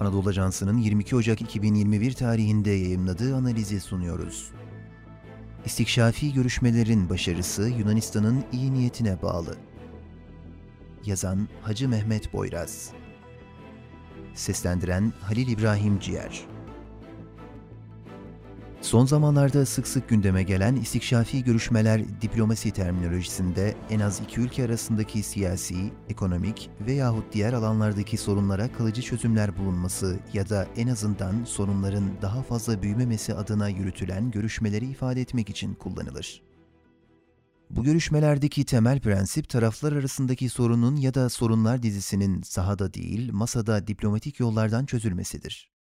Anadolu Ajansı'nın 22 Ocak 2021 tarihinde yayımladığı analizi sunuyoruz. İstikşafi görüşmelerin başarısı Yunanistan'ın iyi niyetine bağlı. Yazan Hacı Mehmet Boyraz Seslendiren Halil İbrahim Ciğer Son zamanlarda sık sık gündeme gelen istikşafi görüşmeler diplomasi terminolojisinde en az iki ülke arasındaki siyasi, ekonomik veyahut diğer alanlardaki sorunlara kalıcı çözümler bulunması ya da en azından sorunların daha fazla büyümemesi adına yürütülen görüşmeleri ifade etmek için kullanılır. Bu görüşmelerdeki temel prensip taraflar arasındaki sorunun ya da sorunlar dizisinin sahada değil, masada diplomatik yollardan çözülmesidir.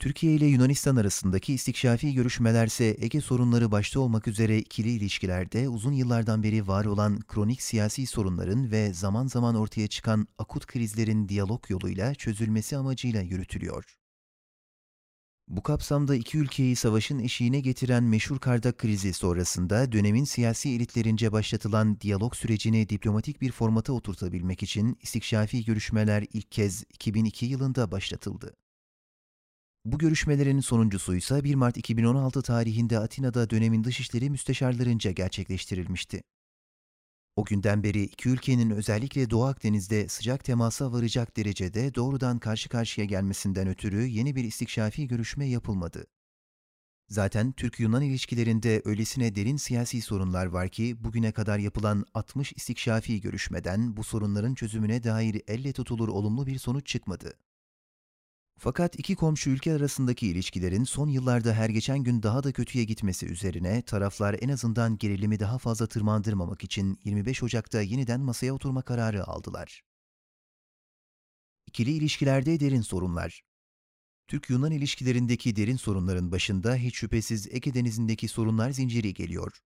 Türkiye ile Yunanistan arasındaki istikşafi görüşmelerse Ege sorunları başta olmak üzere ikili ilişkilerde uzun yıllardan beri var olan kronik siyasi sorunların ve zaman zaman ortaya çıkan akut krizlerin diyalog yoluyla çözülmesi amacıyla yürütülüyor. Bu kapsamda iki ülkeyi savaşın eşiğine getiren meşhur Kardak krizi sonrasında dönemin siyasi elitlerince başlatılan diyalog sürecini diplomatik bir formata oturtabilmek için istikşafi görüşmeler ilk kez 2002 yılında başlatıldı. Bu görüşmelerin sonuncusu ise 1 Mart 2016 tarihinde Atina'da dönemin dışişleri müsteşarlarınca gerçekleştirilmişti. O günden beri iki ülkenin özellikle Doğu Akdeniz'de sıcak temasa varacak derecede doğrudan karşı karşıya gelmesinden ötürü yeni bir istikşafi görüşme yapılmadı. Zaten Türk-Yunan ilişkilerinde öylesine derin siyasi sorunlar var ki bugüne kadar yapılan 60 istikşafi görüşmeden bu sorunların çözümüne dair elle tutulur olumlu bir sonuç çıkmadı. Fakat iki komşu ülke arasındaki ilişkilerin son yıllarda her geçen gün daha da kötüye gitmesi üzerine taraflar en azından gerilimi daha fazla tırmandırmamak için 25 Ocak'ta yeniden masaya oturma kararı aldılar. İkili ilişkilerde derin sorunlar. Türk-Yunan ilişkilerindeki derin sorunların başında hiç şüphesiz Ege Denizi'ndeki sorunlar zinciri geliyor.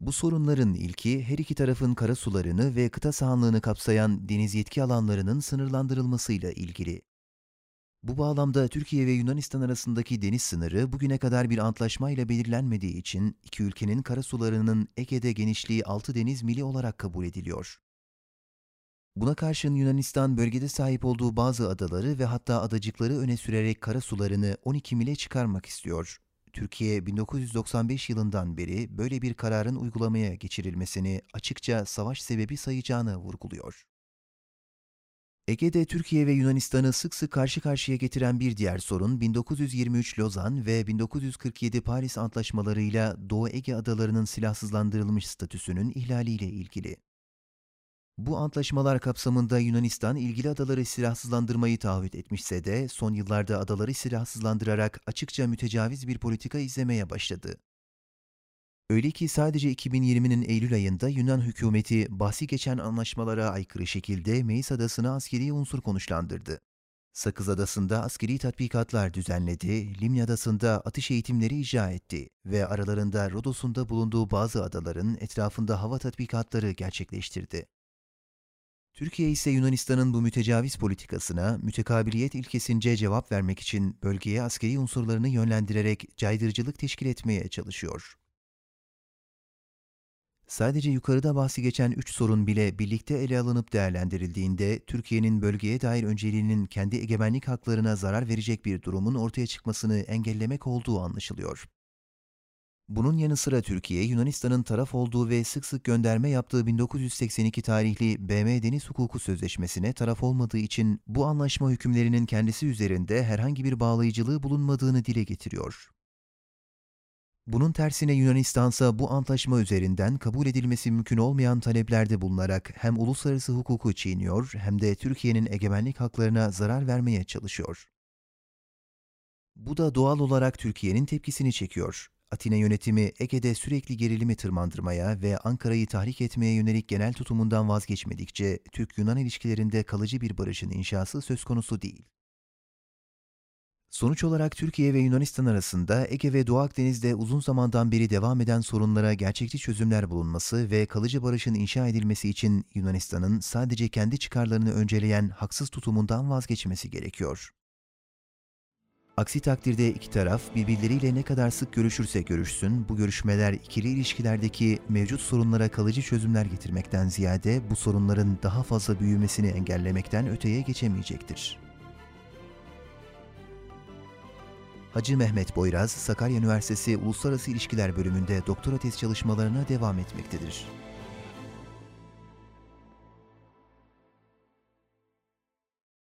Bu sorunların ilki her iki tarafın kara sularını ve kıta sahanlığını kapsayan deniz yetki alanlarının sınırlandırılmasıyla ilgili. Bu bağlamda Türkiye ve Yunanistan arasındaki deniz sınırı bugüne kadar bir antlaşmayla belirlenmediği için iki ülkenin karasularının Ege'de genişliği 6 deniz mili olarak kabul ediliyor. Buna karşın Yunanistan bölgede sahip olduğu bazı adaları ve hatta adacıkları öne sürerek karasularını 12 mile çıkarmak istiyor. Türkiye 1995 yılından beri böyle bir kararın uygulamaya geçirilmesini açıkça savaş sebebi sayacağını vurguluyor. Ege'de Türkiye ve Yunanistan'ı sık sık karşı karşıya getiren bir diğer sorun 1923 Lozan ve 1947 Paris antlaşmalarıyla Doğu Ege adalarının silahsızlandırılmış statüsünün ihlaliyle ilgili. Bu antlaşmalar kapsamında Yunanistan ilgili adaları silahsızlandırmayı taahhüt etmişse de son yıllarda adaları silahsızlandırarak açıkça mütecaviz bir politika izlemeye başladı. Öyle ki sadece 2020'nin Eylül ayında Yunan hükümeti bahsi geçen anlaşmalara aykırı şekilde Meis Adası'na askeri unsur konuşlandırdı. Sakız Adası'nda askeri tatbikatlar düzenledi, Limni Adası'nda atış eğitimleri icra etti ve aralarında Rodos'un da bulunduğu bazı adaların etrafında hava tatbikatları gerçekleştirdi. Türkiye ise Yunanistan'ın bu mütecaviz politikasına mütekabiliyet ilkesince cevap vermek için bölgeye askeri unsurlarını yönlendirerek caydırıcılık teşkil etmeye çalışıyor. Sadece yukarıda bahsi geçen üç sorun bile birlikte ele alınıp değerlendirildiğinde Türkiye'nin bölgeye dair önceliğinin kendi egemenlik haklarına zarar verecek bir durumun ortaya çıkmasını engellemek olduğu anlaşılıyor. Bunun yanı sıra Türkiye, Yunanistan'ın taraf olduğu ve sık sık gönderme yaptığı 1982 tarihli BM Deniz Hukuku Sözleşmesi'ne taraf olmadığı için bu anlaşma hükümlerinin kendisi üzerinde herhangi bir bağlayıcılığı bulunmadığını dile getiriyor. Bunun tersine Yunanistan ise bu antlaşma üzerinden kabul edilmesi mümkün olmayan taleplerde bulunarak hem uluslararası hukuku çiğniyor hem de Türkiye'nin egemenlik haklarına zarar vermeye çalışıyor. Bu da doğal olarak Türkiye'nin tepkisini çekiyor. Atina yönetimi Ege'de sürekli gerilimi tırmandırmaya ve Ankara'yı tahrik etmeye yönelik genel tutumundan vazgeçmedikçe Türk-Yunan ilişkilerinde kalıcı bir barışın inşası söz konusu değil. Sonuç olarak Türkiye ve Yunanistan arasında Ege ve Doğu Akdeniz'de uzun zamandan beri devam eden sorunlara gerçekçi çözümler bulunması ve kalıcı barışın inşa edilmesi için Yunanistan'ın sadece kendi çıkarlarını önceleyen haksız tutumundan vazgeçmesi gerekiyor. Aksi takdirde iki taraf birbirleriyle ne kadar sık görüşürse görüşsün, bu görüşmeler ikili ilişkilerdeki mevcut sorunlara kalıcı çözümler getirmekten ziyade bu sorunların daha fazla büyümesini engellemekten öteye geçemeyecektir. Hacı Mehmet Boyraz, Sakarya Üniversitesi Uluslararası İlişkiler Bölümünde doktora tez çalışmalarına devam etmektedir.